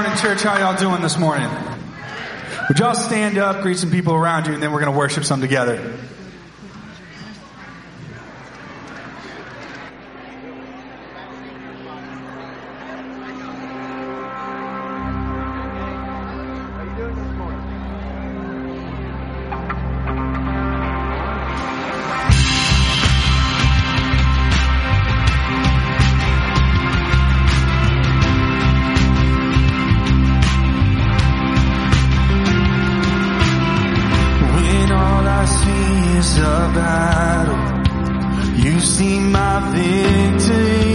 morning, church. How y'all doing this morning? Would y'all stand up, greet some people around you, and then we're going to worship some together. the battle. You see my victory.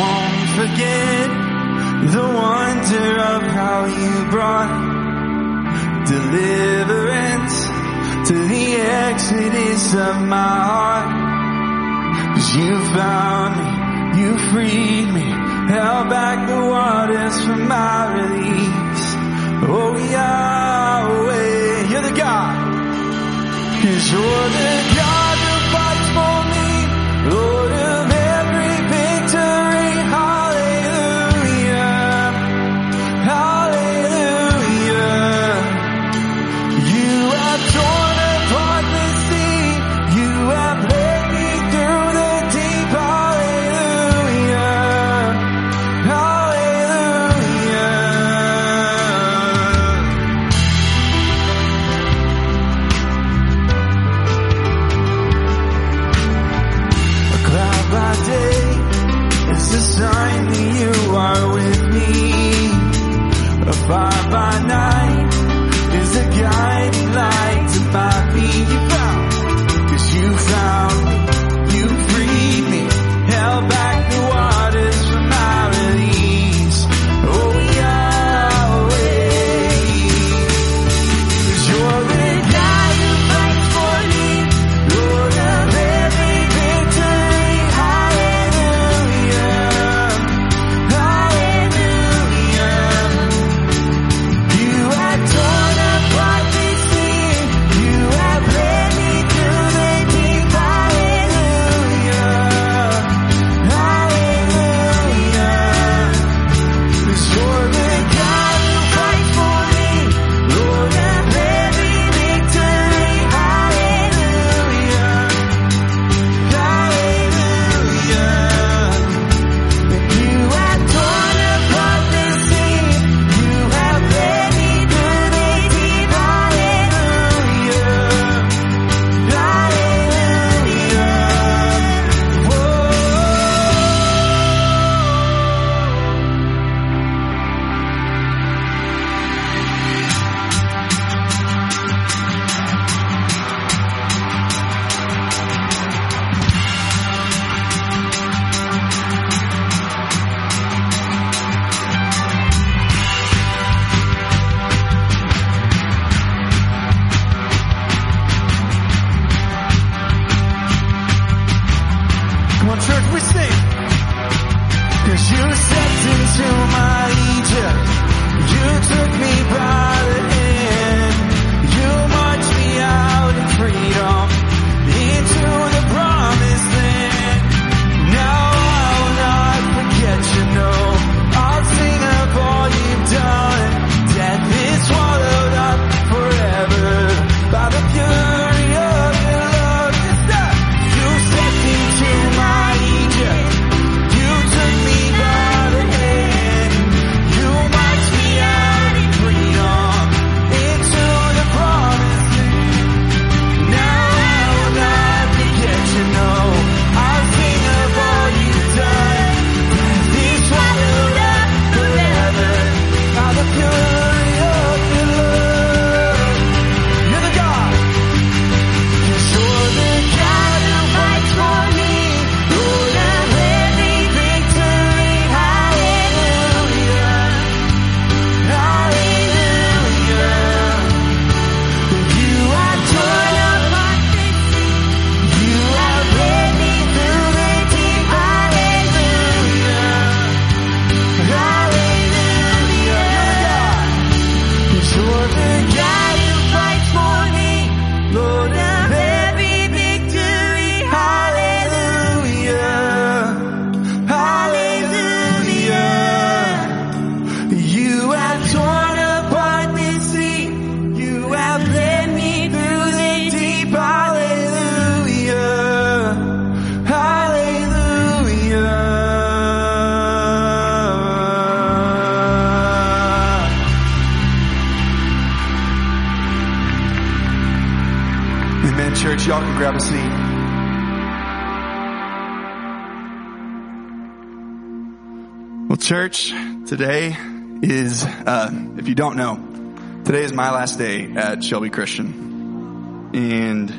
won't forget the wonder of how you brought deliverance to the exodus of my heart. Cause you found me, you freed me, held back the waters from my release. Oh Yahweh, you're the God, cause you're the God. y'all can grab a seat. Well, church, today is, uh, if you don't know, today is my last day at Shelby Christian. And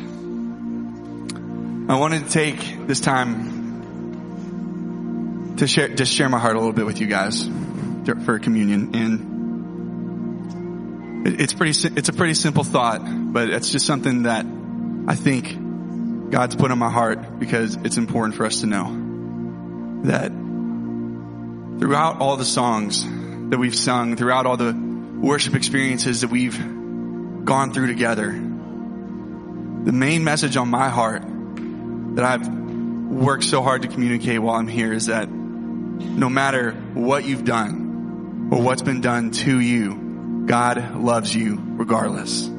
I wanted to take this time to share, just share my heart a little bit with you guys for communion. And it's pretty, it's a pretty simple thought, but it's just something that I think God's put on my heart because it's important for us to know that throughout all the songs that we've sung, throughout all the worship experiences that we've gone through together, the main message on my heart that I've worked so hard to communicate while I'm here is that no matter what you've done or what's been done to you, God loves you regardless.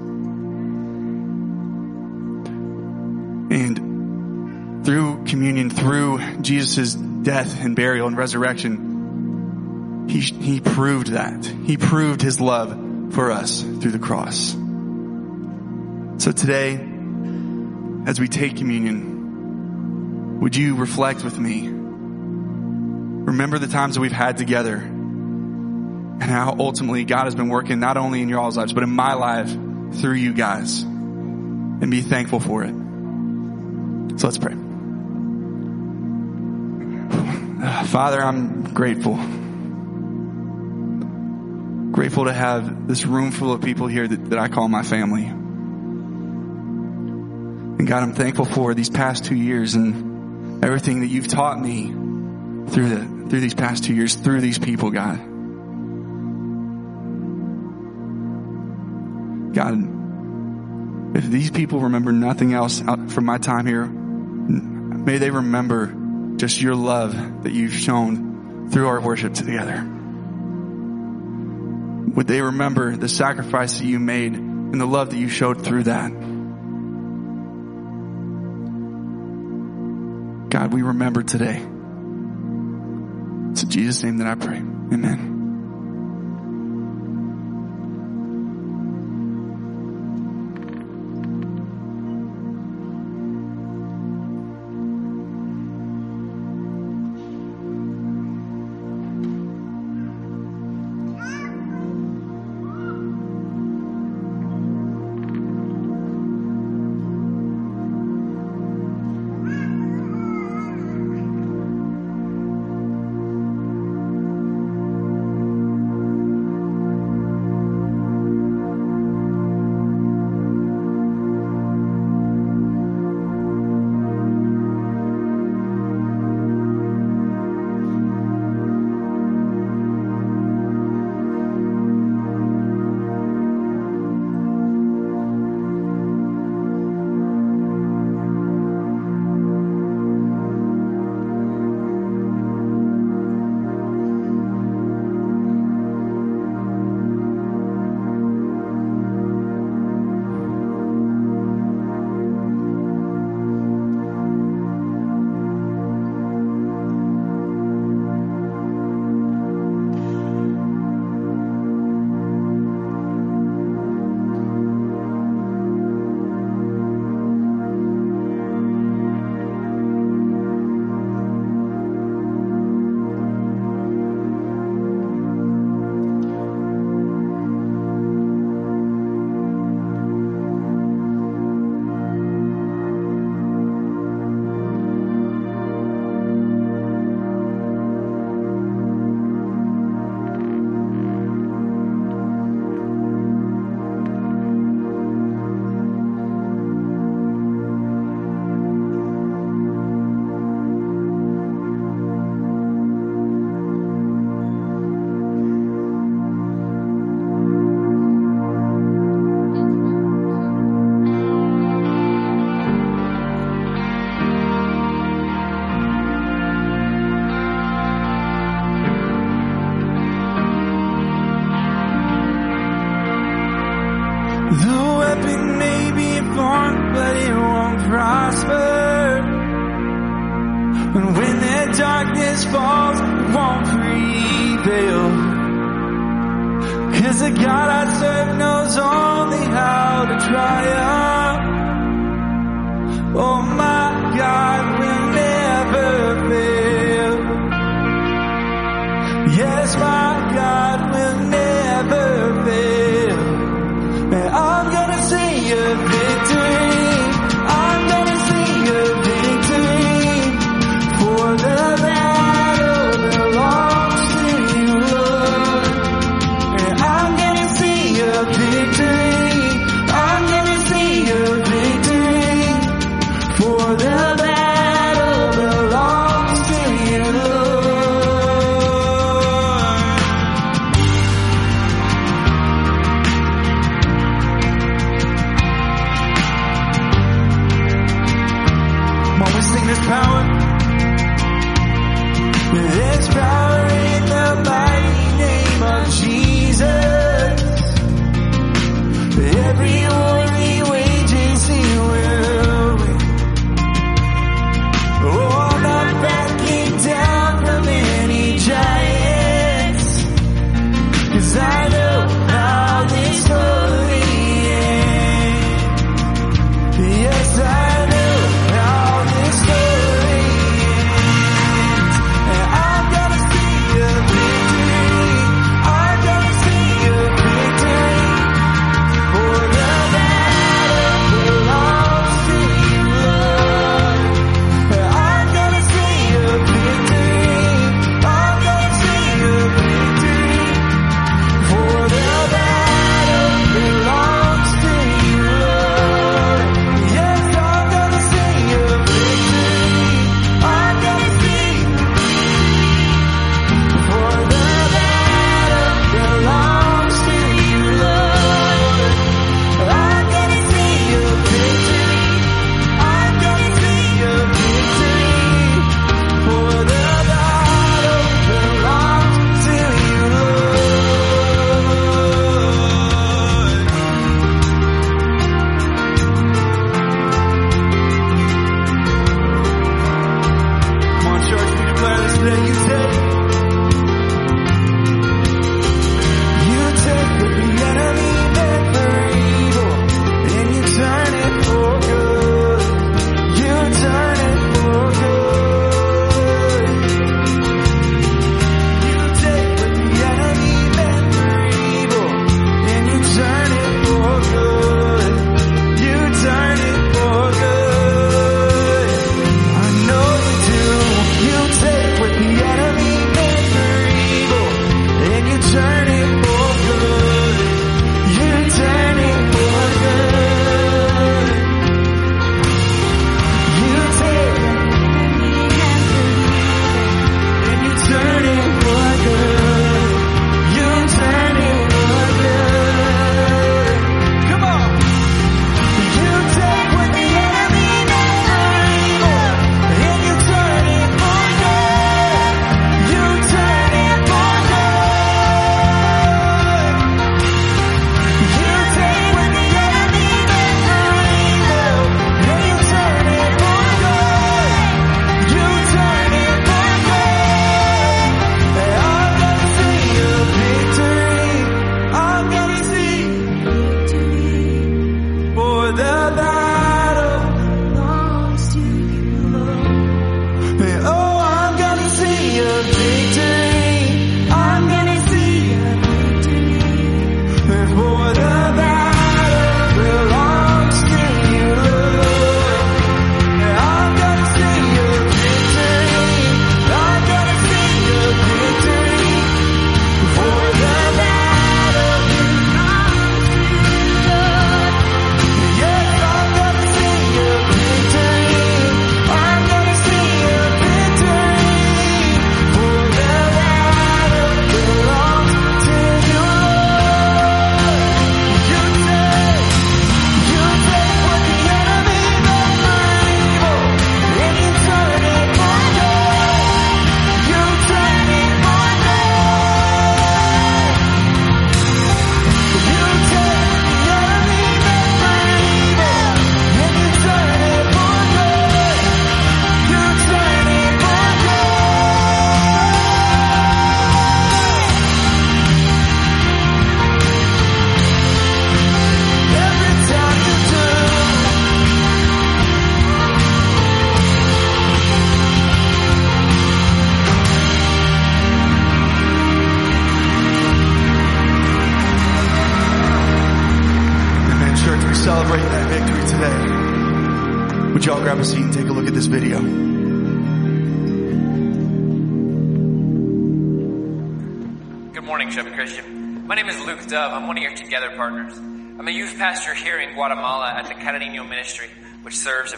Through communion, through Jesus' death and burial and resurrection, he, he proved that. He proved his love for us through the cross. So today, as we take communion, would you reflect with me? Remember the times that we've had together and how ultimately God has been working not only in your all's lives, but in my life through you guys and be thankful for it. So let's pray. Father, I'm grateful. Grateful to have this room full of people here that, that I call my family. And God, I'm thankful for these past two years and everything that you've taught me through the through these past two years, through these people, God. God, if these people remember nothing else from my time here, may they remember just your love that you've shown through our worship together. Would they remember the sacrifice that you made and the love that you showed through that? God, we remember today. It's in Jesus' name that I pray. Amen.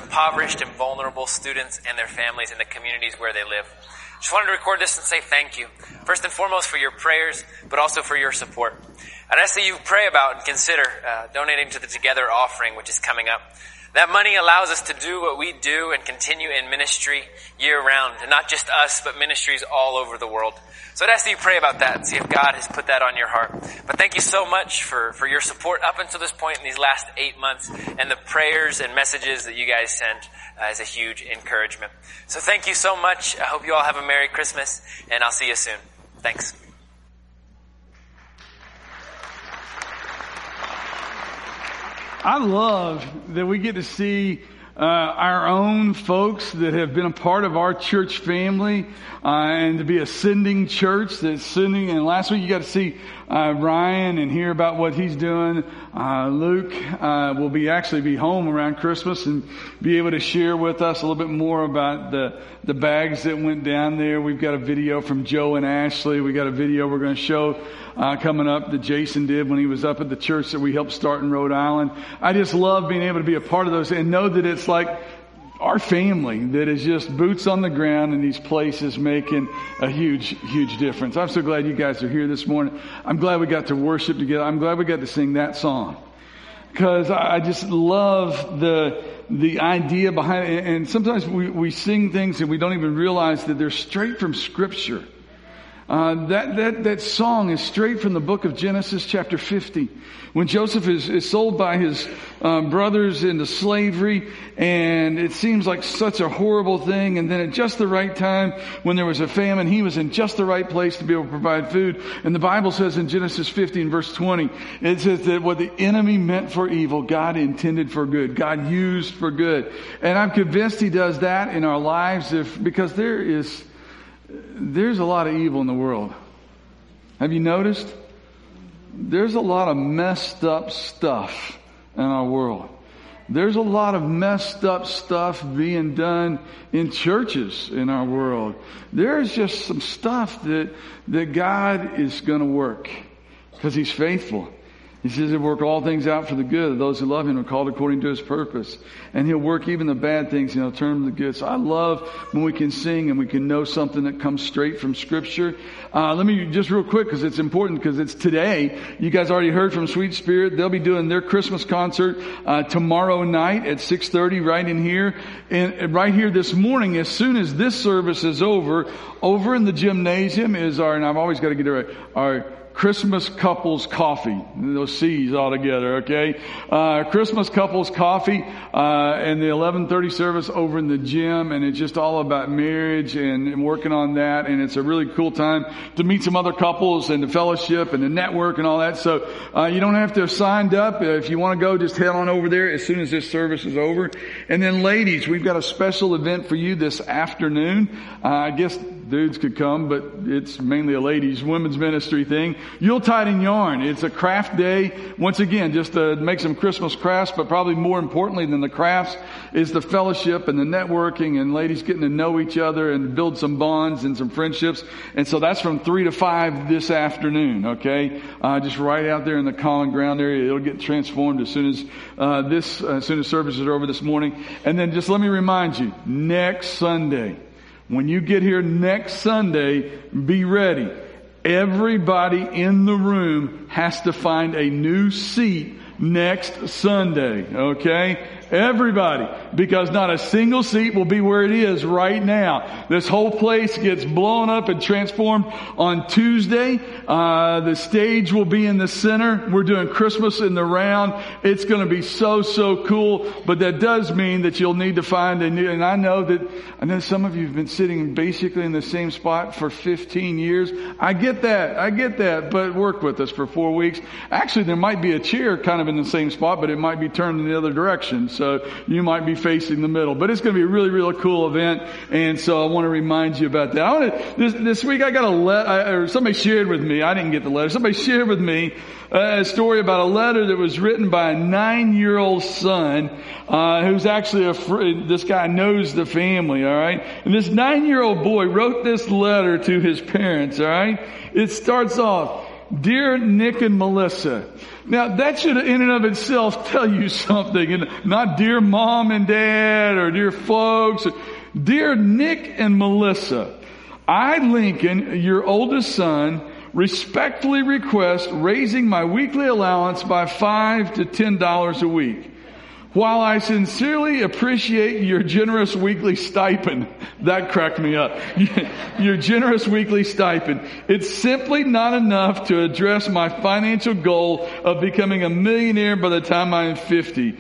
Impoverished and vulnerable students and their families in the communities where they live. Just wanted to record this and say thank you. First and foremost for your prayers, but also for your support. And I'd ask that you pray about and consider uh, donating to the Together offering, which is coming up. That money allows us to do what we do and continue in ministry year round, and not just us, but ministries all over the world. So I'd ask that you pray about that and see if God has put that on your heart. But thank you so much for, for your support up until this point in these last eight months and the prayers and messages that you guys sent uh, is a huge encouragement. So thank you so much. I hope you all have a Merry Christmas and I'll see you soon. Thanks. I love that we get to see uh, our own folks that have been a part of our church family uh, and to be a sending church that's sending. And last week you got to see uh, Ryan and hear about what he's doing. Uh, Luke uh, will be actually be home around Christmas and be able to share with us a little bit more about the the bags that went down there. We've got a video from Joe and Ashley. We got a video we're going to show uh, coming up that Jason did when he was up at the church that we helped start in Rhode Island. I just love being able to be a part of those and know that it's like our family that is just boots on the ground in these places making a huge, huge difference. I'm so glad you guys are here this morning. I'm glad we got to worship together. I'm glad we got to sing that song because I just love the the idea behind it. And sometimes we, we sing things and we don't even realize that they're straight from Scripture. Uh, that, that, that song is straight from the book of Genesis chapter 50. When Joseph is, is sold by his um, brothers into slavery and it seems like such a horrible thing and then at just the right time when there was a famine, he was in just the right place to be able to provide food. And the Bible says in Genesis 50 and verse 20, it says that what the enemy meant for evil, God intended for good. God used for good. And I'm convinced he does that in our lives if, because there is, there's a lot of evil in the world. Have you noticed? There's a lot of messed up stuff in our world. There's a lot of messed up stuff being done in churches in our world. There's just some stuff that, that God is going to work because He's faithful. He says he'll work all things out for the good of those who love him and are called according to his purpose. And he'll work even the bad things and he'll turn them to good. So I love when we can sing and we can know something that comes straight from scripture. Uh, let me just real quick because it's important because it's today. You guys already heard from Sweet Spirit. They'll be doing their Christmas concert uh, tomorrow night at 6.30 right in here. And right here this morning, as soon as this service is over, over in the gymnasium is our, and I've always got to get it right, our Christmas couples coffee. Those C's all together, okay? Uh, Christmas couples coffee, uh, and the 1130 service over in the gym, and it's just all about marriage and, and, working on that, and it's a really cool time to meet some other couples and to fellowship and to network and all that. So, uh, you don't have to have signed up. If you want to go, just head on over there as soon as this service is over. And then ladies, we've got a special event for you this afternoon. Uh, I guess dudes could come, but it's mainly a ladies' women's ministry thing. Yuletide and Yarn. It's a craft day. Once again, just to make some Christmas crafts, but probably more importantly than the crafts is the fellowship and the networking and ladies getting to know each other and build some bonds and some friendships. And so that's from three to five this afternoon. Okay, uh, just right out there in the common ground area. It'll get transformed as soon as uh, this, as soon as services are over this morning. And then just let me remind you, next Sunday. When you get here next Sunday, be ready. Everybody in the room has to find a new seat next Sunday, okay? Everybody. Because not a single seat will be where it is right now. This whole place gets blown up and transformed on Tuesday. Uh, the stage will be in the center. We're doing Christmas in the round. It's going to be so, so cool. But that does mean that you'll need to find a new, and I know that, I know some of you have been sitting basically in the same spot for 15 years. I get that. I get that. But work with us for four weeks. Actually, there might be a chair kind of in the same spot, but it might be turned in the other direction. So you might be facing the middle, but it's going to be a really, really cool event. And so I want to remind you about that. I want to, this, this week I got a letter, or somebody shared with me, I didn't get the letter, somebody shared with me a story about a letter that was written by a nine-year-old son, uh, who's actually a, fr- this guy knows the family, alright? And this nine-year-old boy wrote this letter to his parents, alright? It starts off, Dear Nick and Melissa. Now that should in and of itself tell you something and not dear mom and dad or dear folks. Dear Nick and Melissa, I, Lincoln, your oldest son, respectfully request raising my weekly allowance by five to ten dollars a week. While I sincerely appreciate your generous weekly stipend, that cracked me up. your generous weekly stipend, it's simply not enough to address my financial goal of becoming a millionaire by the time I'm 50.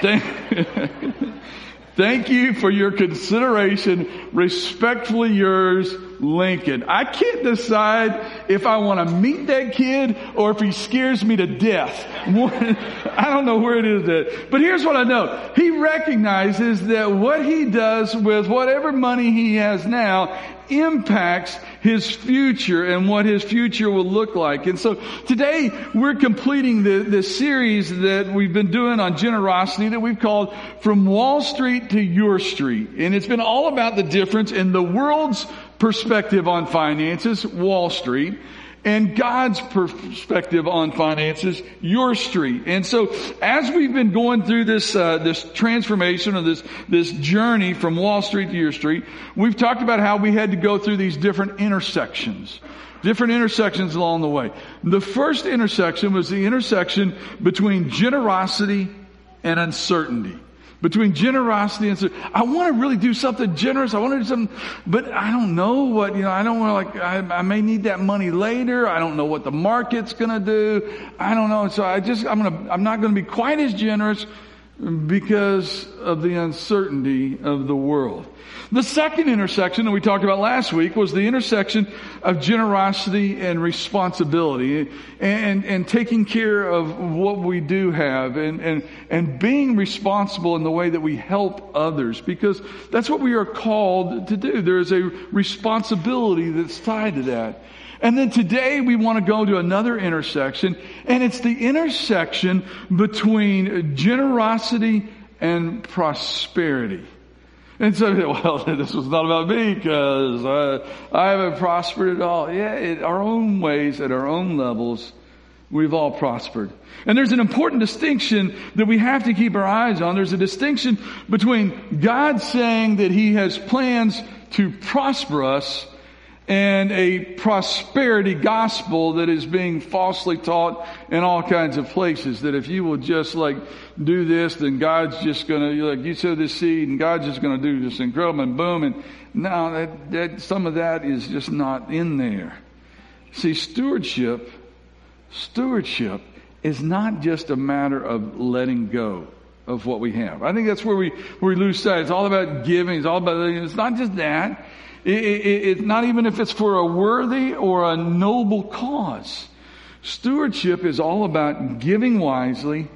Thank, Thank you for your consideration. Respectfully yours, Lincoln. I can't decide if I want to meet that kid or if he scares me to death. I don't know where it is that. But here's what I know. He recognizes that what he does with whatever money he has now impacts his future and what his future will look like. And so today we're completing the, the series that we've been doing on generosity that we've called From Wall Street to Your Street. And it's been all about the difference in the world's perspective on finances, Wall Street, and God's perspective on finances, your street. And so, as we've been going through this uh, this transformation or this this journey from Wall Street to your street, we've talked about how we had to go through these different intersections. Different intersections along the way. The first intersection was the intersection between generosity and uncertainty between generosity and I want to really do something generous. I want to do something, but I don't know what, you know, I don't want to like, I, I may need that money later. I don't know what the market's going to do. I don't know. So I just, I'm going to, I'm not going to be quite as generous because of the uncertainty of the world. The second intersection that we talked about last week was the intersection of generosity and responsibility and, and taking care of what we do have and, and, and being responsible in the way that we help others because that's what we are called to do. There is a responsibility that's tied to that. And then today we want to go to another intersection, and it's the intersection between generosity and prosperity. And so, well, this was not about me because I, I haven't prospered at all. Yeah, our own ways, at our own levels, we've all prospered. And there's an important distinction that we have to keep our eyes on. There's a distinction between God saying that He has plans to prosper us and a prosperity gospel that is being falsely taught in all kinds of places. That if you will just like do this, then God's just gonna, like you sow this seed and God's just gonna do this incredible and boom. And no, that, that, some of that is just not in there. See, stewardship, stewardship is not just a matter of letting go of what we have. I think that's where we, where we lose sight. It's all about giving. It's all about, it's not just that. It, it, not even if it's for a worthy or a noble cause. Stewardship is all about giving wisely,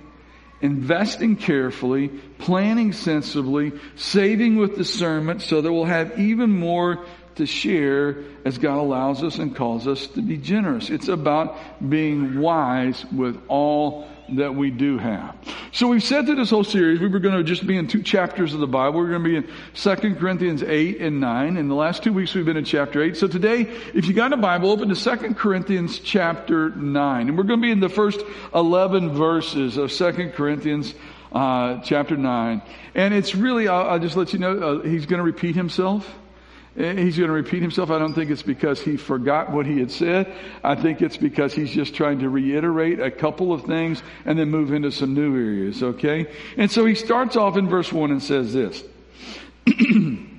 investing carefully, planning sensibly, saving with discernment so that we'll have even more to share as God allows us and calls us to be generous. It's about being wise with all that we do have. So we've said through this whole series, we were going to just be in two chapters of the Bible. We're going to be in 2 Corinthians 8 and 9. In the last two weeks, we've been in chapter 8. So today, if you got a Bible, open to 2 Corinthians chapter 9. And we're going to be in the first 11 verses of 2 Corinthians uh, chapter 9. And it's really, I'll, I'll just let you know, uh, he's going to repeat himself. Eh, he's going to repeat himself. I don't think it's because he forgot what he had said. I think it's because he's just trying to reiterate a couple of things and then move into some new areas, okay? And so he starts off in verse 1 and says this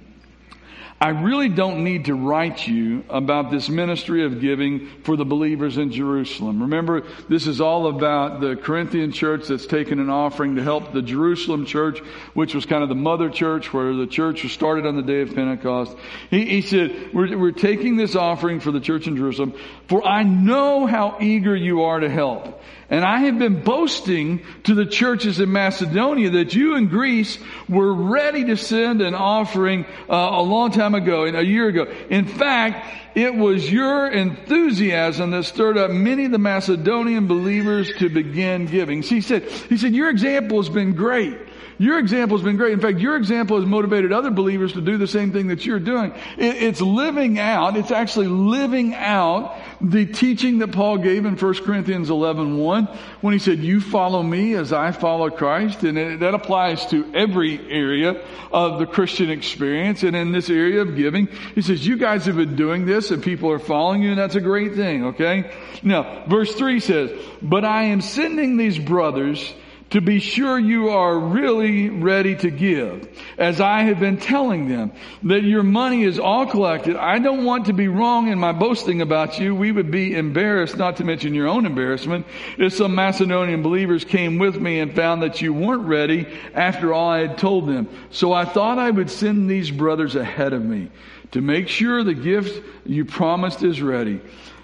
I really don't need to write you about this ministry of giving for the believers in Jerusalem. Remember, this is all about the Corinthian church that's taken an offering to help the Jerusalem church, which was kind of the mother church where the church was started on the day of Pentecost. He, he said, we're, we're taking this offering for the church in Jerusalem, for I know how eager you are to help. And I have been boasting to the churches in Macedonia that you in Greece were ready to send an offering uh, a long time ago, a year ago. In fact, it was your enthusiasm that stirred up many of the Macedonian believers to begin giving. See, he said, he said, your example has been great. Your example has been great. In fact, your example has motivated other believers to do the same thing that you're doing. It, it's living out, it's actually living out the teaching that Paul gave in 1 Corinthians 11, 1, when he said, you follow me as I follow Christ. And it, that applies to every area of the Christian experience. And in this area of giving, he says, you guys have been doing this and people are following you and that's a great thing, okay? Now, verse 3 says, but I am sending these brothers to be sure you are really ready to give. As I have been telling them that your money is all collected. I don't want to be wrong in my boasting about you. We would be embarrassed, not to mention your own embarrassment, if some Macedonian believers came with me and found that you weren't ready after all I had told them. So I thought I would send these brothers ahead of me to make sure the gift you promised is ready.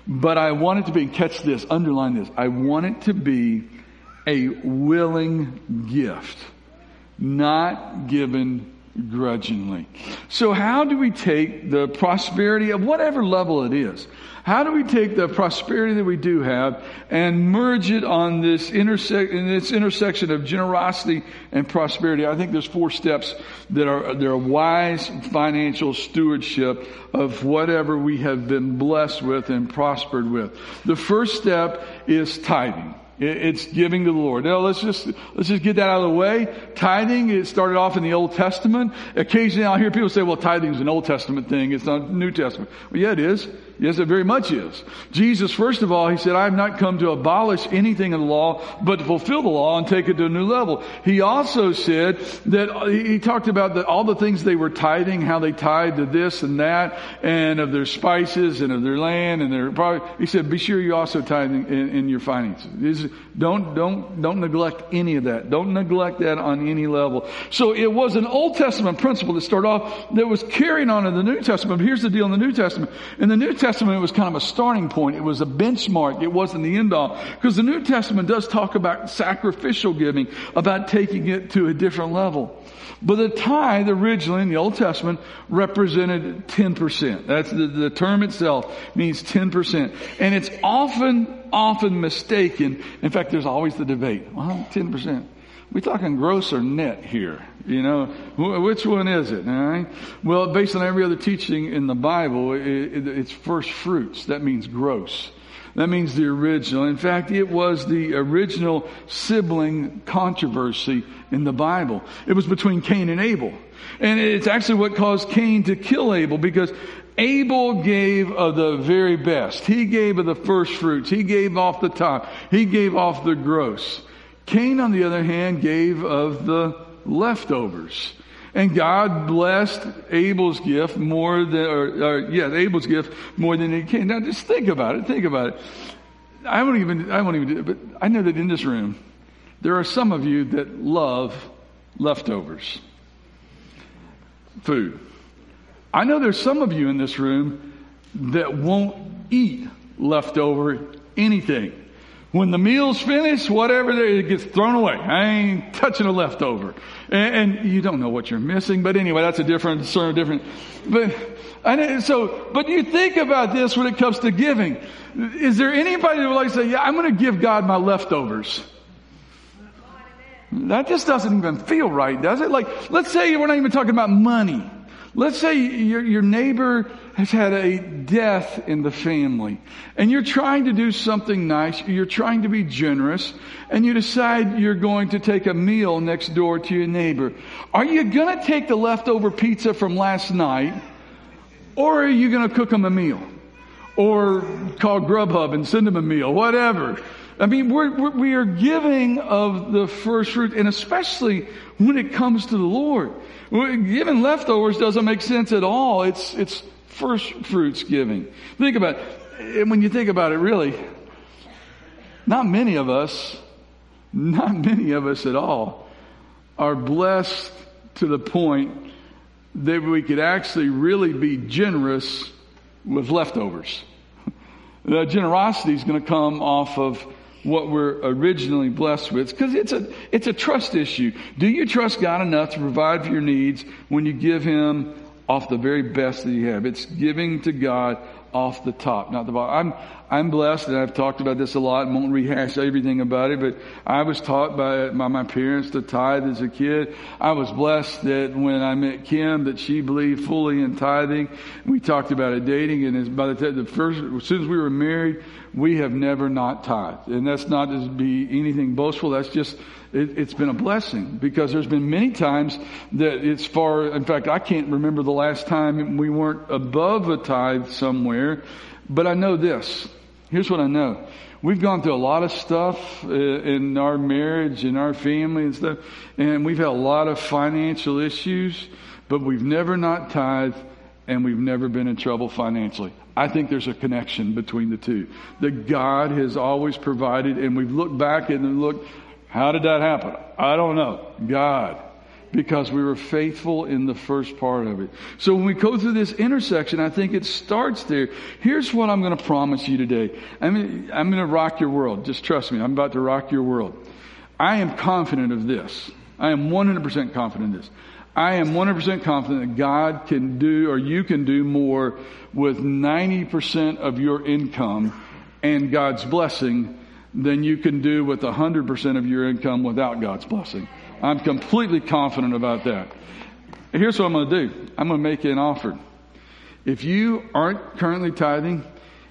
But I want it to be, catch this, underline this, I want it to be a willing gift, not given grudgingly. So how do we take the prosperity of whatever level it is? How do we take the prosperity that we do have and merge it on this intersect in this intersection of generosity and prosperity? I think there's four steps that are they are wise financial stewardship of whatever we have been blessed with and prospered with. The first step is tithing. It's giving to the Lord. Now let's just, let's just get that out of the way. Tithing, it started off in the Old Testament. Occasionally I'll hear people say, well, tithing is an Old Testament thing. It's not New Testament. Well, yeah, it is. Yes, it very much is. Jesus, first of all, he said, I have not come to abolish anything in the law, but to fulfill the law and take it to a new level. He also said that uh, he talked about the, all the things they were tithing, how they tied to this and that, and of their spices and of their land and their product. He said, be sure you also tithe in, in your finances. Don't, don't, don't neglect any of that. Don't neglect that on any level. So it was an Old Testament principle that started off that was carrying on in the New Testament. But here's the deal in the New Testament. In the New Testament, Testament, was kind of a starting point. It was a benchmark. It wasn't the end all. Because the New Testament does talk about sacrificial giving, about taking it to a different level. But the tithe originally in the Old Testament represented 10%. That's the, the term itself means 10%. And it's often, often mistaken. In fact, there's always the debate. Well, 10%. We talking gross or net here? You know, which one is it? All right. Well, based on every other teaching in the Bible, it, it, it's first fruits. That means gross. That means the original. In fact, it was the original sibling controversy in the Bible. It was between Cain and Abel. And it's actually what caused Cain to kill Abel because Abel gave of the very best. He gave of the first fruits. He gave off the top. He gave off the gross. Cain, on the other hand, gave of the leftovers. And God blessed Abel's gift more than, or, or yes, Abel's gift more than Cain. Now just think about it. Think about it. I won't even, I won't even do it, but I know that in this room, there are some of you that love leftovers. Food. I know there's some of you in this room that won't eat leftover anything. When the meal's finished, whatever it gets thrown away. I ain't touching a leftover. And, and, you don't know what you're missing, but anyway, that's a different sort of different. But, and so, but you think about this when it comes to giving. Is there anybody that would like to say, yeah, I'm going to give God my leftovers? That just doesn't even feel right, does it? Like, let's say we're not even talking about money. Let's say your, your neighbor has had a death in the family and you're trying to do something nice. You're trying to be generous and you decide you're going to take a meal next door to your neighbor. Are you going to take the leftover pizza from last night or are you going to cook them a meal or call Grubhub and send them a meal? Whatever. I mean, we're, we are giving of the first fruit, and especially when it comes to the Lord. Giving leftovers doesn't make sense at all. It's, it's first fruits giving. Think about it. And when you think about it, really, not many of us, not many of us at all, are blessed to the point that we could actually really be generous with leftovers. The generosity is going to come off of what we're originally blessed with because it's a it's a trust issue. Do you trust God enough to provide for your needs when you give Him off the very best that you have? It's giving to God off the top, not the bottom. I'm I'm blessed, and I've talked about this a lot. and won't rehash everything about it, but I was taught by, by my parents to tithe as a kid. I was blessed that when I met Kim, that she believed fully in tithing. We talked about it dating, and by the the first, as soon as we were married, we have never not tithed, and that's not to be anything boastful. That's just it, it's been a blessing because there's been many times that it's far. In fact, I can't remember the last time we weren't above a tithe somewhere. But I know this. Here's what I know. We've gone through a lot of stuff uh, in our marriage, in our family and stuff, and we've had a lot of financial issues, but we've never not tithed and we've never been in trouble financially. I think there's a connection between the two. That God has always provided, and we've looked back and looked, how did that happen? I don't know. God because we were faithful in the first part of it. So when we go through this intersection, I think it starts there. Here's what I'm going to promise you today. I mean, I'm going to rock your world. Just trust me. I'm about to rock your world. I am confident of this. I am 100% confident of this. I am 100% confident that God can do or you can do more with 90% of your income and God's blessing than you can do with 100% of your income without God's blessing. I'm completely confident about that. Here's what I'm going to do. I'm going to make you an offer. If you aren't currently tithing,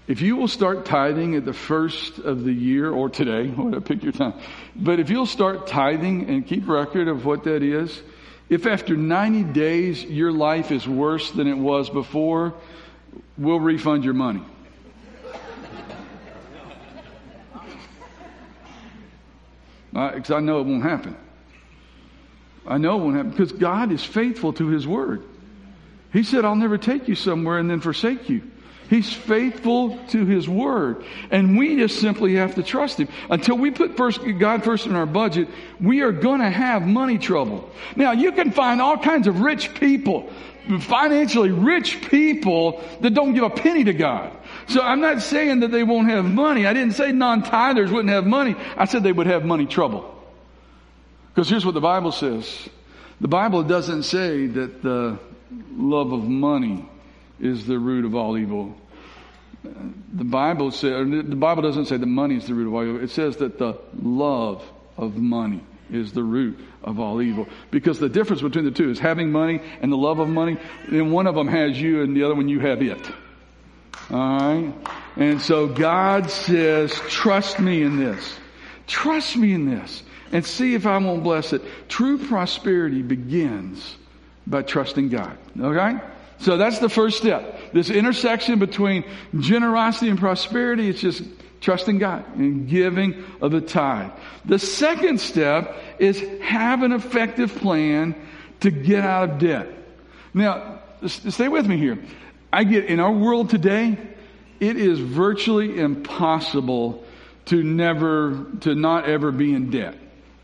if you will start tithing at the first of the year or today, whatever, pick your time. But if you'll start tithing and keep record of what that is, if after 90 days your life is worse than it was before, we'll refund your money. Because I know it won't happen. I know it won't happen because God is faithful to His word. He said, I'll never take you somewhere and then forsake you. He's faithful to His word. And we just simply have to trust Him. Until we put first, God first in our budget, we are going to have money trouble. Now, you can find all kinds of rich people, financially rich people that don't give a penny to God. So I'm not saying that they won't have money. I didn't say non-tithers wouldn't have money. I said they would have money trouble. Because here's what the Bible says. The Bible doesn't say that the love of money is the root of all evil. The Bible says, the Bible doesn't say that money is the root of all evil. It says that the love of money is the root of all evil. Because the difference between the two is having money and the love of money. And one of them has you and the other one you have it. Alright? And so God says, trust me in this. Trust me in this. And see if I won't bless it. True prosperity begins by trusting God. Okay? So that's the first step. This intersection between generosity and prosperity, it's just trusting God and giving of the tithe. The second step is have an effective plan to get out of debt. Now, stay with me here. I get in our world today, it is virtually impossible to never, to not ever be in debt.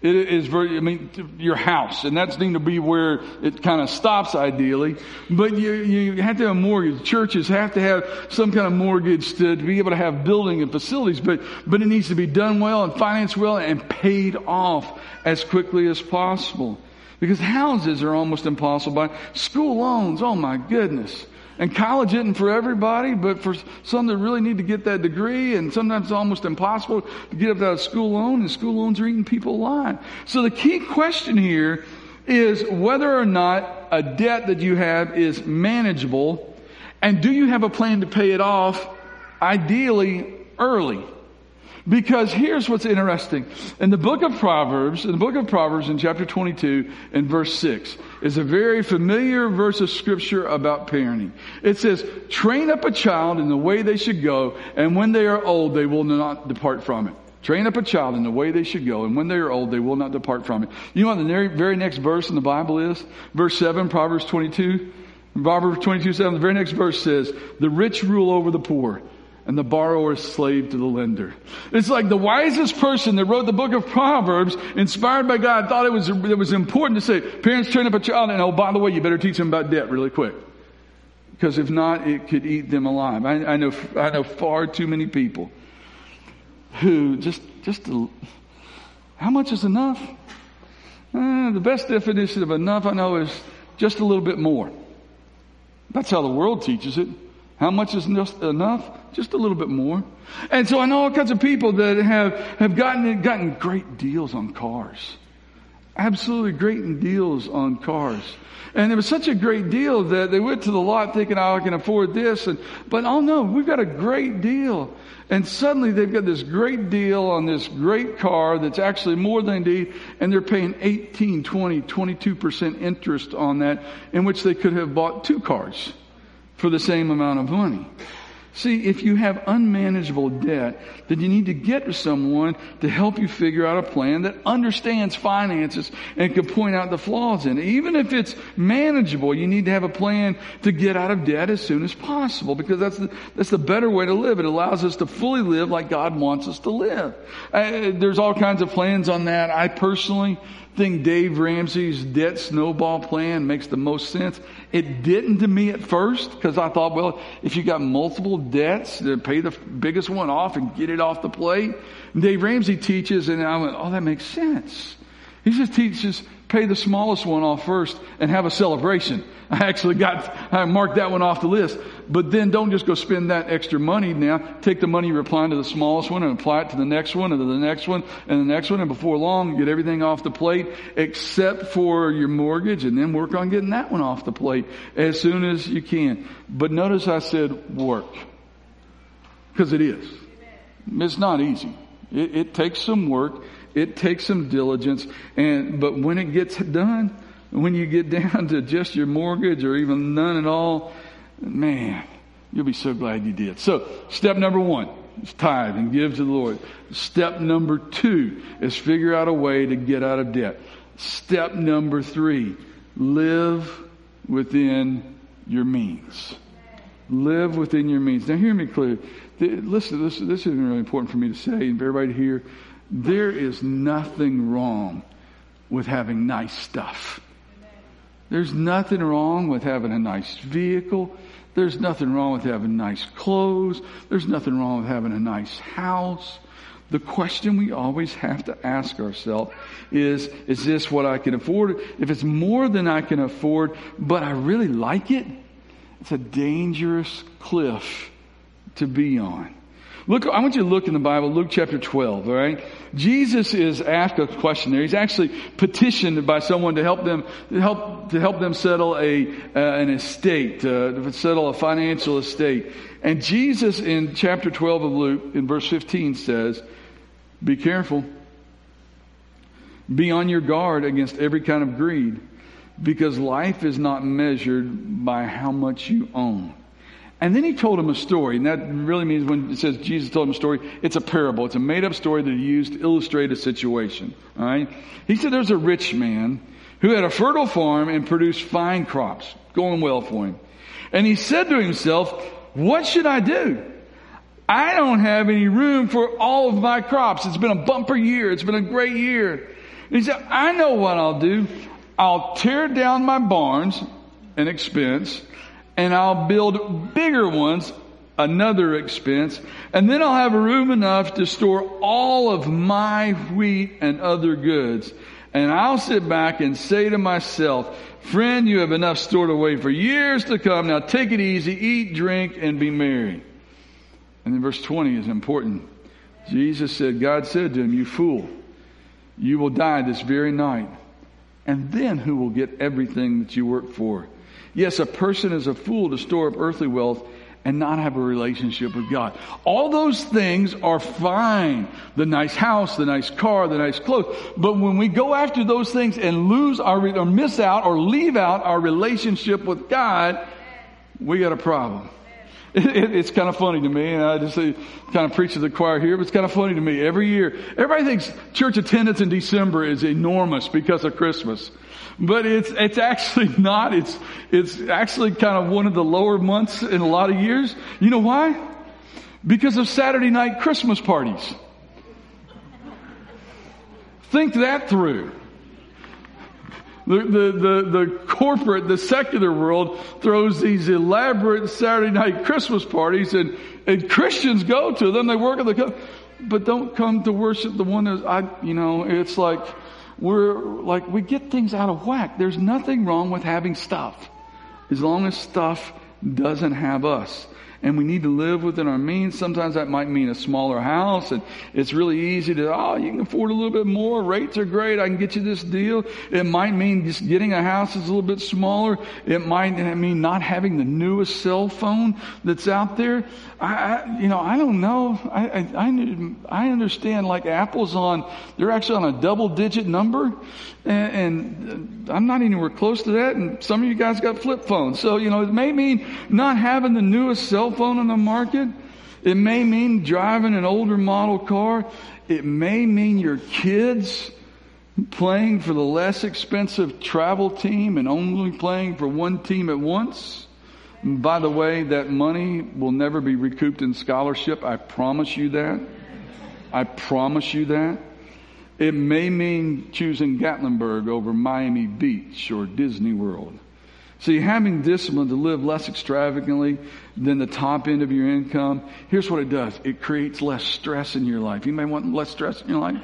It is very, I mean, your house, and that's going to be where it kind of stops ideally. But you, you have to have a mortgage. Churches have to have some kind of mortgage to, to be able to have building and facilities, but, but it needs to be done well and financed well and paid off as quickly as possible. Because houses are almost impossible. By school loans, oh my goodness. And college isn't for everybody, but for some that really need to get that degree, and sometimes it's almost impossible to get up that school loan, and school loans are eating people alive. So the key question here is whether or not a debt that you have is manageable, and do you have a plan to pay it off, ideally early? Because here's what's interesting. In the book of Proverbs, in the book of Proverbs in chapter 22 and verse 6 is a very familiar verse of scripture about parenting. It says, train up a child in the way they should go, and when they are old, they will not depart from it. Train up a child in the way they should go, and when they are old, they will not depart from it. You know what the very, next verse in the Bible is? Verse 7, Proverbs 22. Proverbs 22, 7, the very next verse says, The rich rule over the poor, and the borrower is slave to the lender. It's like the wisest person that wrote the book of Proverbs, inspired by God, thought it was, it was important to say, parents train up a child, and oh, by the way, you better teach them about debt really quick. Because if not, it could eat them alive. I, I know, I know far too many people who just, just, how much is enough? Uh, the best definition of enough I know is just a little bit more. That's how the world teaches it. How much is enough? Just a little bit more. And so I know all kinds of people that have, have gotten, gotten great deals on cars. Absolutely great deals on cars. And it was such a great deal that they went to the lot thinking, oh, I can afford this. And, but oh no, we've got a great deal. And suddenly they've got this great deal on this great car that's actually more than they need, and they're paying 18, 20, 22% interest on that, in which they could have bought two cars for the same amount of money. See, if you have unmanageable debt, then you need to get to someone to help you figure out a plan that understands finances and can point out the flaws in it. Even if it's manageable, you need to have a plan to get out of debt as soon as possible because that's the, that's the better way to live. It allows us to fully live like God wants us to live. Uh, there's all kinds of plans on that. I personally think Dave Ramsey's debt snowball plan makes the most sense. It didn't to me at first because I thought, well, if you got multiple debts, then pay the biggest one off and get it off the plate. And Dave Ramsey teaches, and I went, oh, that makes sense. He just teaches pay the smallest one off first and have a celebration. I actually got, I marked that one off the list. But then don't just go spend that extra money now. Take the money you're applying to the smallest one and apply it to the next one and the next one and the next one. And before long, get everything off the plate except for your mortgage and then work on getting that one off the plate as soon as you can. But notice I said work. Because it is. It's not easy. It, it takes some work. It takes some diligence. And, but when it gets done, when you get down to just your mortgage or even none at all, man, you'll be so glad you did. So, step number one is tithe and give to the Lord. Step number two is figure out a way to get out of debt. Step number three, live within your means. Live within your means. Now, hear me clearly. Listen, this, this isn't really important for me to say and for everybody hear. There is nothing wrong with having nice stuff. There's nothing wrong with having a nice vehicle. There's nothing wrong with having nice clothes. There's nothing wrong with having a nice house. The question we always have to ask ourselves is, is this what I can afford? If it's more than I can afford, but I really like it, it's a dangerous cliff to be on. Look, I want you to look in the Bible, Luke chapter 12, all right? Jesus is asked a question there. He's actually petitioned by someone to help them, to help, to help them settle a, uh, an estate, uh, to settle a financial estate. And Jesus in chapter 12 of Luke, in verse 15 says, be careful. Be on your guard against every kind of greed because life is not measured by how much you own. And then he told him a story, and that really means when it says Jesus told him a story, it's a parable. It's a made up story that he used to illustrate a situation. All right? He said there's a rich man who had a fertile farm and produced fine crops, going well for him. And he said to himself, what should I do? I don't have any room for all of my crops. It's been a bumper year. It's been a great year. And he said, I know what I'll do. I'll tear down my barns, an expense, and I'll build bigger ones, another expense, and then I'll have room enough to store all of my wheat and other goods. And I'll sit back and say to myself, friend, you have enough stored away for years to come. Now take it easy, eat, drink, and be merry. And then verse 20 is important. Jesus said, God said to him, you fool, you will die this very night. And then who will get everything that you work for? Yes, a person is a fool to store up earthly wealth and not have a relationship with God. All those things are fine. The nice house, the nice car, the nice clothes. But when we go after those things and lose our, or miss out or leave out our relationship with God, we got a problem. It, it, it's kind of funny to me, and I just say, kind of preach to the choir here, but it's kind of funny to me. Every year, everybody thinks church attendance in December is enormous because of Christmas. But it's, it's actually not. It's, it's actually kind of one of the lower months in a lot of years. You know why? Because of Saturday night Christmas parties. Think that through. The, the, the, the corporate, the secular world throws these elaborate Saturday night Christmas parties and, and Christians go to them. They work at the, but don't come to worship the one that I, you know, it's like, we're like, we get things out of whack. There's nothing wrong with having stuff as long as stuff doesn't have us and we need to live within our means. Sometimes that might mean a smaller house and it's really easy to, oh, you can afford a little bit more. Rates are great. I can get you this deal. It might mean just getting a house that's a little bit smaller. It might mean not having the newest cell phone that's out there. I, I you know, I don't know. I, I, I, I understand like Apple's on, they're actually on a double digit number and, and uh, I'm not anywhere close to that. And some of you guys got flip phones. So, you know, it may mean not having the newest cell phone on the market. It may mean driving an older model car. It may mean your kids playing for the less expensive travel team and only playing for one team at once. By the way, that money will never be recouped in scholarship. I promise you that. I promise you that. It may mean choosing Gatlinburg over Miami Beach or Disney World. See, having discipline to live less extravagantly than the top end of your income, here's what it does. It creates less stress in your life. You may want less stress in your life.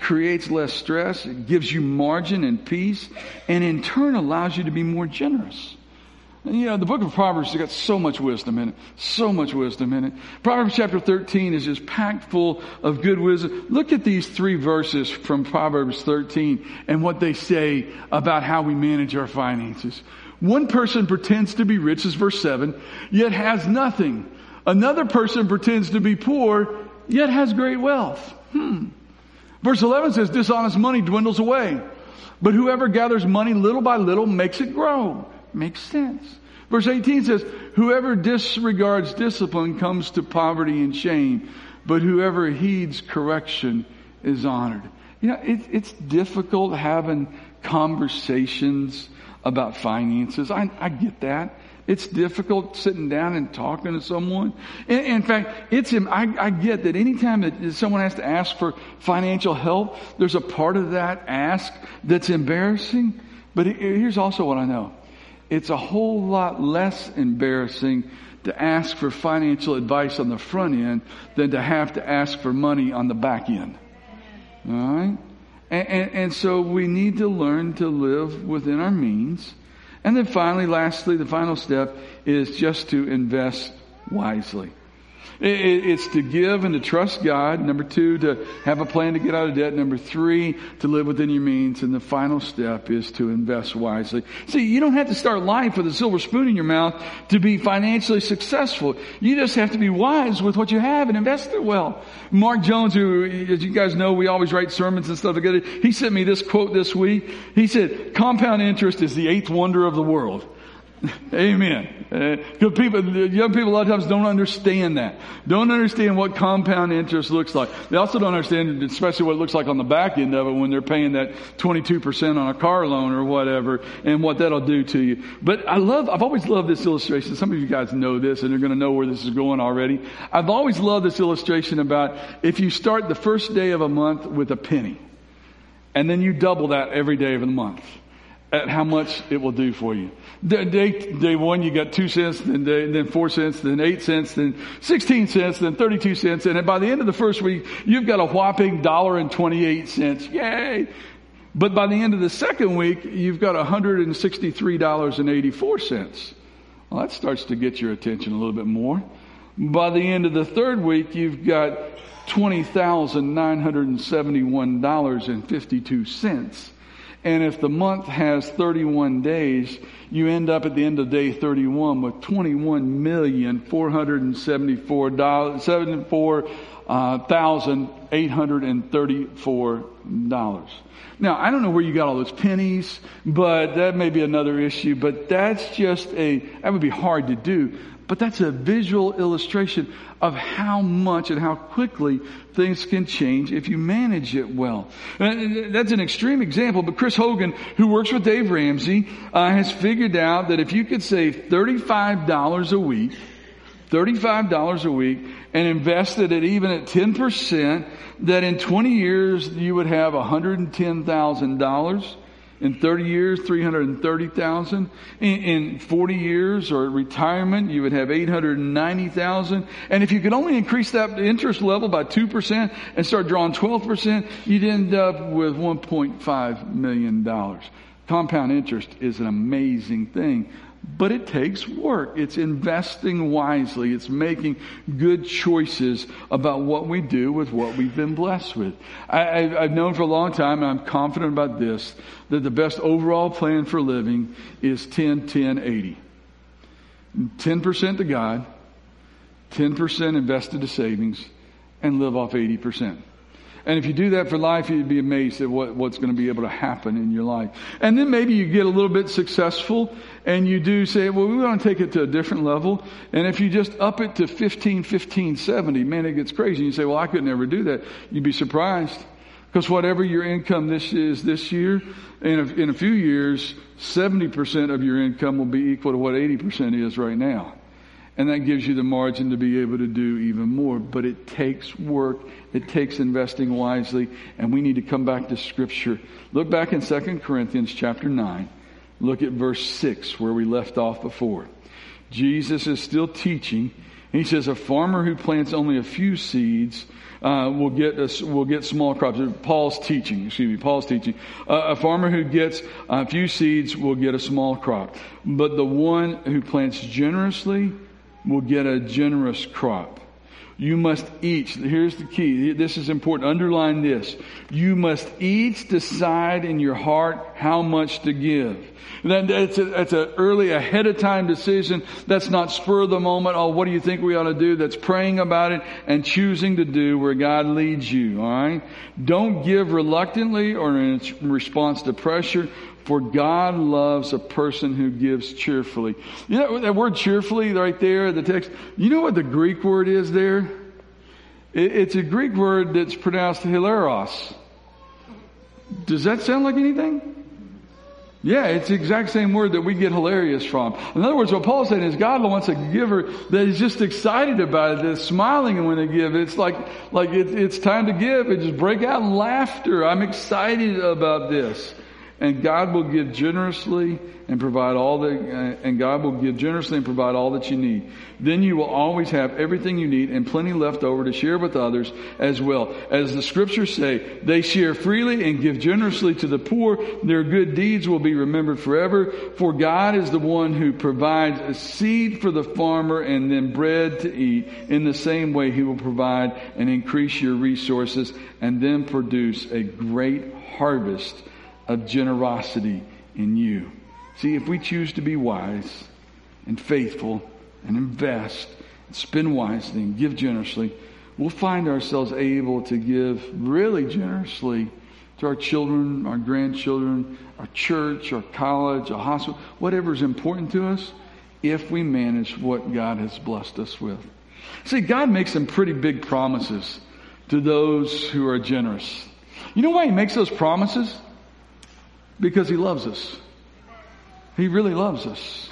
Creates less stress. It gives you margin and peace and in turn allows you to be more generous. And, you know, the book of Proverbs has got so much wisdom in it. So much wisdom in it. Proverbs chapter 13 is just packed full of good wisdom. Look at these three verses from Proverbs 13 and what they say about how we manage our finances. One person pretends to be rich, is verse 7, yet has nothing. Another person pretends to be poor, yet has great wealth. Hmm. Verse 11 says, dishonest money dwindles away, but whoever gathers money little by little makes it grow. Makes sense. Verse 18 says, whoever disregards discipline comes to poverty and shame, but whoever heeds correction is honored. You know, it, it's difficult having conversations about finances. I, I get that. It's difficult sitting down and talking to someone. In, in fact, it's, I, I, get that anytime that someone has to ask for financial help, there's a part of that ask that's embarrassing. But here's also what I know. It's a whole lot less embarrassing to ask for financial advice on the front end than to have to ask for money on the back end. All right? And, and, and, so we need to learn to live within our means. And then finally, lastly, the final step is just to invest wisely. It's to give and to trust God. Number two, to have a plan to get out of debt. Number three, to live within your means. And the final step is to invest wisely. See, you don't have to start life with a silver spoon in your mouth to be financially successful. You just have to be wise with what you have and invest it well. Mark Jones, who, as you guys know, we always write sermons and stuff together. He sent me this quote this week. He said, compound interest is the eighth wonder of the world. Amen. Because uh, people, young people a lot of times don't understand that. Don't understand what compound interest looks like. They also don't understand, especially what it looks like on the back end of it when they're paying that 22% on a car loan or whatever and what that'll do to you. But I love, I've always loved this illustration. Some of you guys know this and you're going to know where this is going already. I've always loved this illustration about if you start the first day of a month with a penny and then you double that every day of the month at how much it will do for you. Day, day one, you got two cents, then, day, then four cents, then eight cents, then 16 cents, then 32 cents. And by the end of the first week, you've got a whopping dollar and 28 cents. Yay! But by the end of the second week, you've got $163.84. Well, that starts to get your attention a little bit more. By the end of the third week, you've got $20,971.52. And if the month has 31 days, you end up at the end of day 31 with twenty-one million four hundred and seventy-four dollars, seventy-four uh, dollars. Now, I don't know where you got all those pennies, but that may be another issue, but that's just a, that would be hard to do. But that's a visual illustration of how much and how quickly things can change if you manage it well. And That's an extreme example, but Chris Hogan, who works with Dave Ramsey, uh, has figured out that if you could save $35 a week, $35 a week and invested it even at 10%, that in 20 years you would have $110,000. In 30 years, 330,000. In, in 40 years or retirement, you would have 890,000. And if you could only increase that interest level by 2% and start drawing 12%, you'd end up with $1.5 million. Compound interest is an amazing thing. But it takes work. It's investing wisely. It's making good choices about what we do with what we've been blessed with. I, have known for a long time, and I'm confident about this, that the best overall plan for living is 10, 10, 80. 10% to God, 10% invested to savings, and live off 80%. And if you do that for life, you'd be amazed at what, what's going to be able to happen in your life. And then maybe you get a little bit successful and you do say, well, we want to take it to a different level. And if you just up it to 15, 15, 70, man, it gets crazy. You say, well, I could never do that. You'd be surprised. Because whatever your income this is this year, in a, in a few years, 70% of your income will be equal to what 80% is right now. And that gives you the margin to be able to do even more. But it takes work. It takes investing wisely. And we need to come back to scripture. Look back in 2 Corinthians chapter 9. Look at verse 6 where we left off before. Jesus is still teaching. He says a farmer who plants only a few seeds uh, will get a, will get small crops. Paul's teaching, excuse me, Paul's teaching. Uh, a farmer who gets a few seeds will get a small crop, but the one who plants generously will get a generous crop. You must each, here's the key, this is important, underline this. You must each decide in your heart how much to give. That, that's, a, that's an early, ahead of time decision. That's not spur of the moment, oh, what do you think we ought to do? That's praying about it and choosing to do where God leads you, alright? Don't give reluctantly or in response to pressure, for God loves a person who gives cheerfully. You know that word cheerfully right there, in the text, you know what the Greek word is there? It's a Greek word that's pronounced hilaros. Does that sound like anything? Yeah, it's the exact same word that we get hilarious from. In other words, what Paul's saying is God wants a giver that is just excited about it, that's smiling when they give. It's like, like it, it's time to give and just break out in laughter. I'm excited about this and God will give generously and provide all the, uh, and God will give generously and provide all that you need. Then you will always have everything you need and plenty left over to share with others as well. As the scriptures say, they share freely and give generously to the poor. Their good deeds will be remembered forever. For God is the one who provides a seed for the farmer and then bread to eat. In the same way, he will provide and increase your resources and then produce a great harvest of generosity in you. See, if we choose to be wise and faithful and invest and spend wisely and give generously, we'll find ourselves able to give really generously to our children, our grandchildren, our church, our college, our hospital, whatever is important to us, if we manage what God has blessed us with. See, God makes some pretty big promises to those who are generous. You know why He makes those promises? Because He loves us. He really loves us.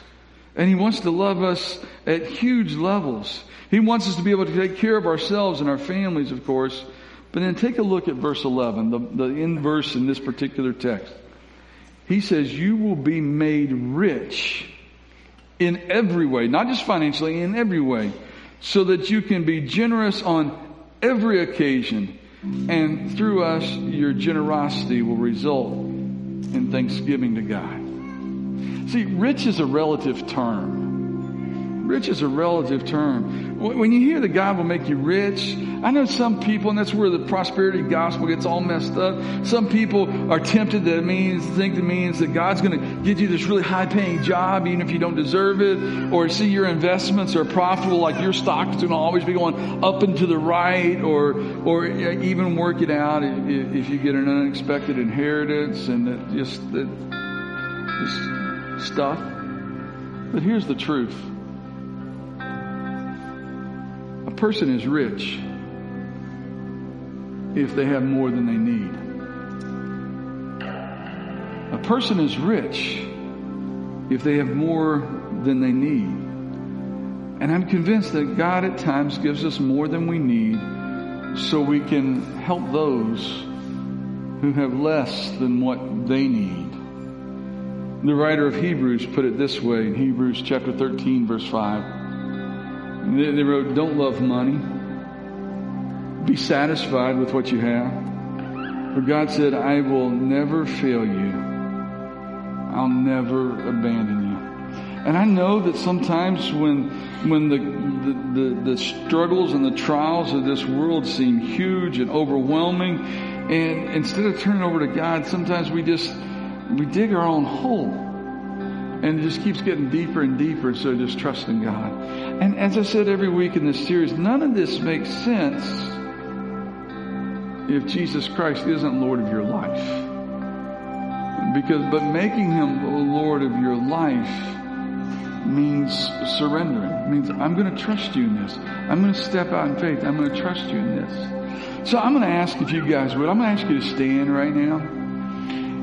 And He wants to love us at huge levels. He wants us to be able to take care of ourselves and our families, of course. But then take a look at verse 11, the, the inverse in this particular text. He says, You will be made rich in every way, not just financially, in every way, so that you can be generous on every occasion. And through us, your generosity will result in thanksgiving to God. See, rich is a relative term. Rich is a relative term. When you hear that God will make you rich, I know some people, and that's where the prosperity gospel gets all messed up. Some people are tempted that it means, think it means that God's going to give you this really high paying job even if you don't deserve it, or see your investments are profitable, like your stock's going to always be going up and to the right, or, or even work it out if you get an unexpected inheritance and that just, that, just stuff. But here's the truth person is rich if they have more than they need. A person is rich if they have more than they need. And I'm convinced that God at times gives us more than we need so we can help those who have less than what they need. The writer of Hebrews put it this way in Hebrews chapter 13 verse 5. They wrote, don't love money. Be satisfied with what you have. For God said, I will never fail you. I'll never abandon you. And I know that sometimes when, when the, the, the, the struggles and the trials of this world seem huge and overwhelming, and instead of turning over to God, sometimes we just, we dig our own hole. And it just keeps getting deeper and deeper So just trusting God. And as I said every week in this series, none of this makes sense if Jesus Christ isn't Lord of your life. Because, but making Him the Lord of your life means surrendering. It means I'm going to trust you in this. I'm going to step out in faith. I'm going to trust you in this. So I'm going to ask if you guys would. I'm going to ask you to stand right now.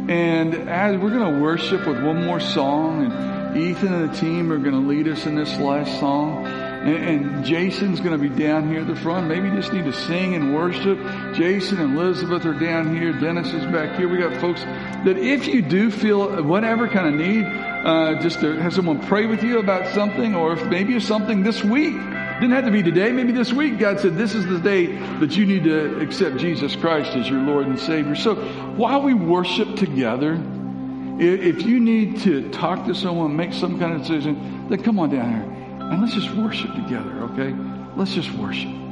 And as we're going to worship with one more song, and Ethan and the team are going to lead us in this last song. And, and Jason's going to be down here at the front. Maybe you just need to sing and worship. Jason and Elizabeth are down here. Dennis is back here. We got folks that if you do feel whatever kind of need, uh, just to have someone pray with you about something, or if maybe something this week. Didn't have to be today. Maybe this week God said this is the day that you need to accept Jesus Christ as your Lord and Savior. So while we worship together, if you need to talk to someone, make some kind of decision, then come on down here and let's just worship together, okay? Let's just worship.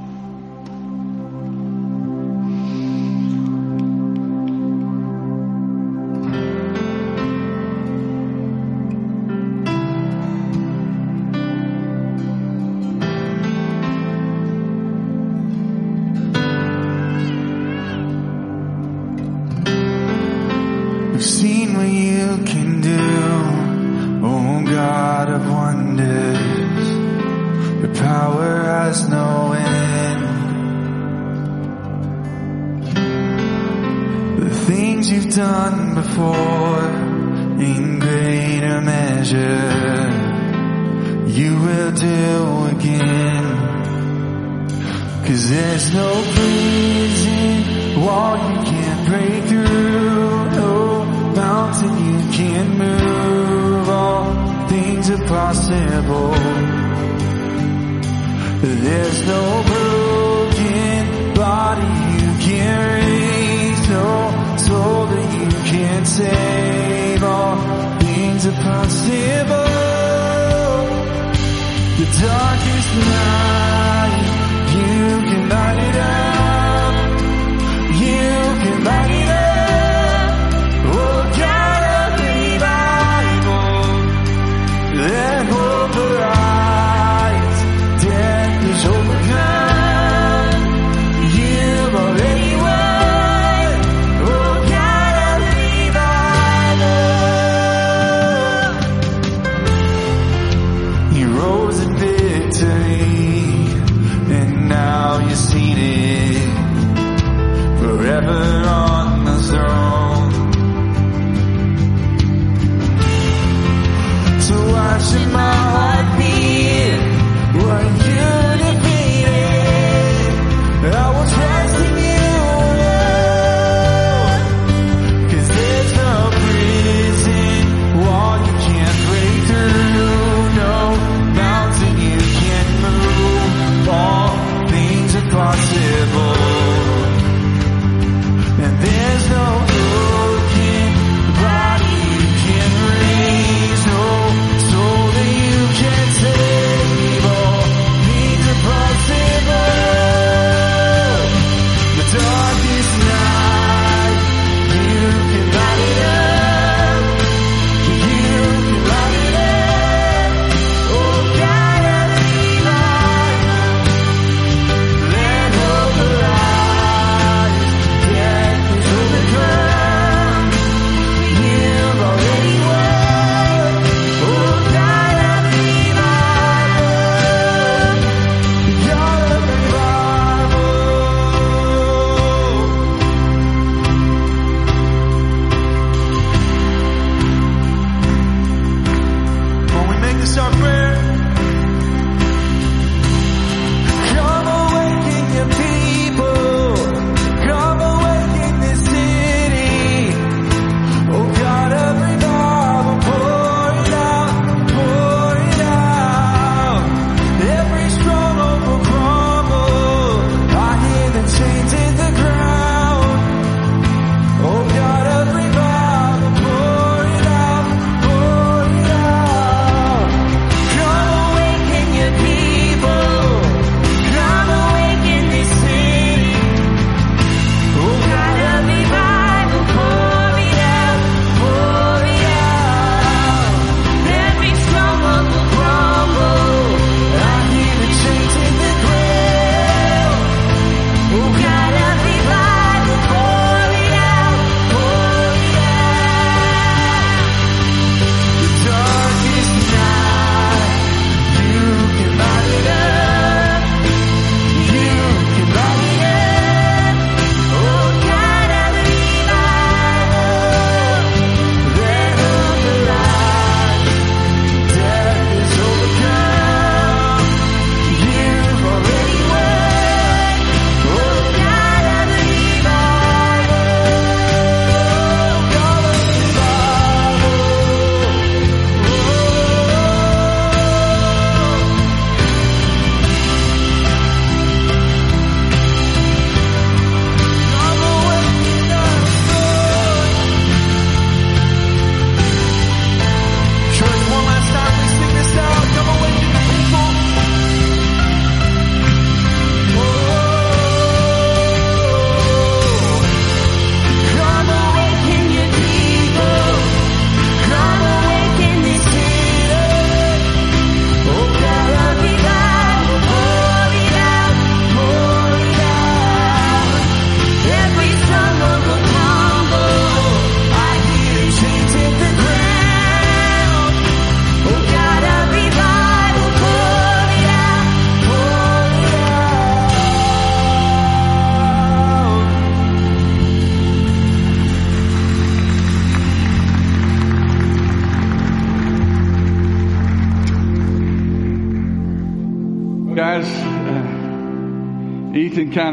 Cause there's no prison wall you can't break through, no mountain you can't move, all things are possible. There's no broken body you can't raise, no soul that you can't save, all things are possible. The darkest night,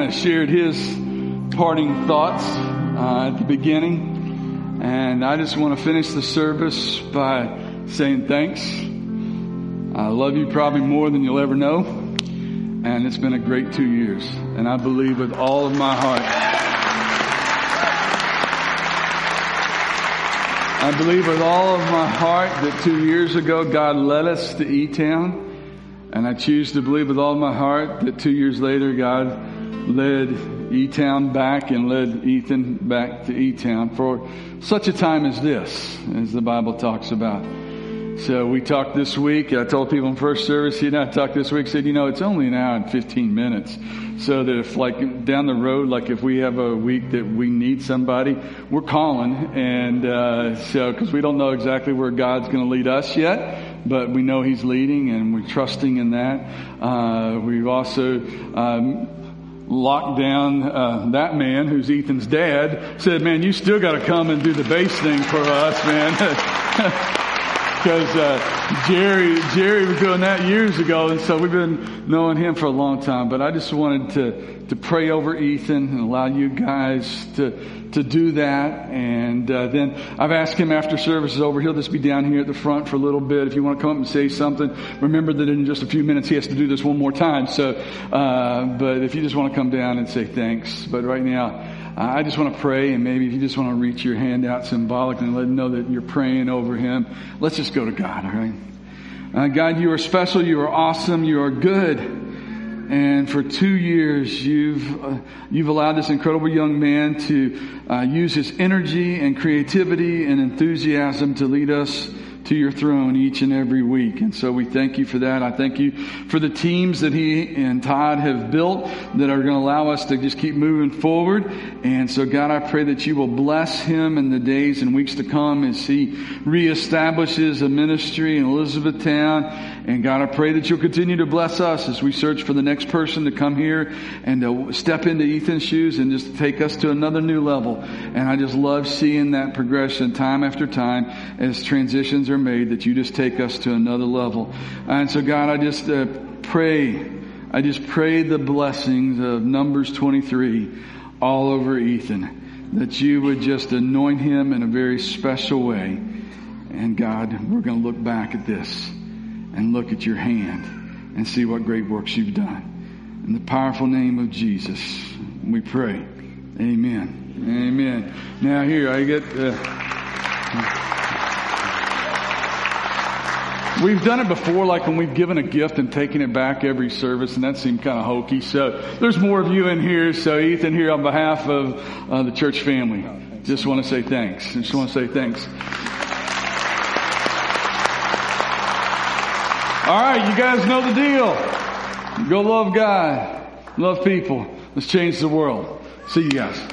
kind of shared his parting thoughts uh, at the beginning, and I just want to finish the service by saying thanks. I love you probably more than you'll ever know, and it's been a great two years, and I believe with all of my heart. I believe with all of my heart that two years ago God led us to E-Town. And I choose to believe with all my heart that two years later, God led E-Town back and led Ethan back to E-Town for such a time as this, as the Bible talks about. So we talked this week. I told people in first service, he and I talked this week, said, you know, it's only an hour and 15 minutes. So that if like down the road, like if we have a week that we need somebody, we're calling. And, uh, so, cause we don't know exactly where God's going to lead us yet but we know He's leading and we're trusting in that. Uh, we've also um, locked down uh, that man who's Ethan's dad. Said, "Man, you still got to come and do the bass thing for us, man." Because uh, Jerry Jerry was doing that years ago, and so we've been knowing him for a long time. But I just wanted to to pray over Ethan and allow you guys to to do that. And uh, then I've asked him after service is over, he'll just be down here at the front for a little bit. If you want to come up and say something, remember that in just a few minutes he has to do this one more time. So, uh, but if you just want to come down and say thanks, but right now. I just want to pray, and maybe if you just want to reach your hand out symbolically and let him know that you're praying over him, let's just go to God, all right? Uh, God, you are special, you are awesome, you are good. And for two years, you've, uh, you've allowed this incredible young man to uh, use his energy and creativity and enthusiasm to lead us to your throne each and every week. And so we thank you for that. I thank you for the teams that he and Todd have built that are going to allow us to just keep moving forward. And so God, I pray that you will bless him in the days and weeks to come as he reestablishes a ministry in Elizabethtown. And God, I pray that you'll continue to bless us as we search for the next person to come here and to step into Ethan's shoes and just take us to another new level. And I just love seeing that progression time after time as transitions are made that you just take us to another level. And so God, I just uh, pray, I just pray the blessings of Numbers 23 all over Ethan, that you would just anoint him in a very special way. And God, we're going to look back at this and look at your hand and see what great works you've done. In the powerful name of Jesus, we pray. Amen. Amen. Now here, I get, uh, We've done it before, like when we've given a gift and taken it back every service, and that seemed kind of hokey. So there's more of you in here. So Ethan, here on behalf of uh, the church family, just want to say thanks. Just want to say thanks. All right, you guys know the deal. Go love God, love people, Let's change the world. See you guys.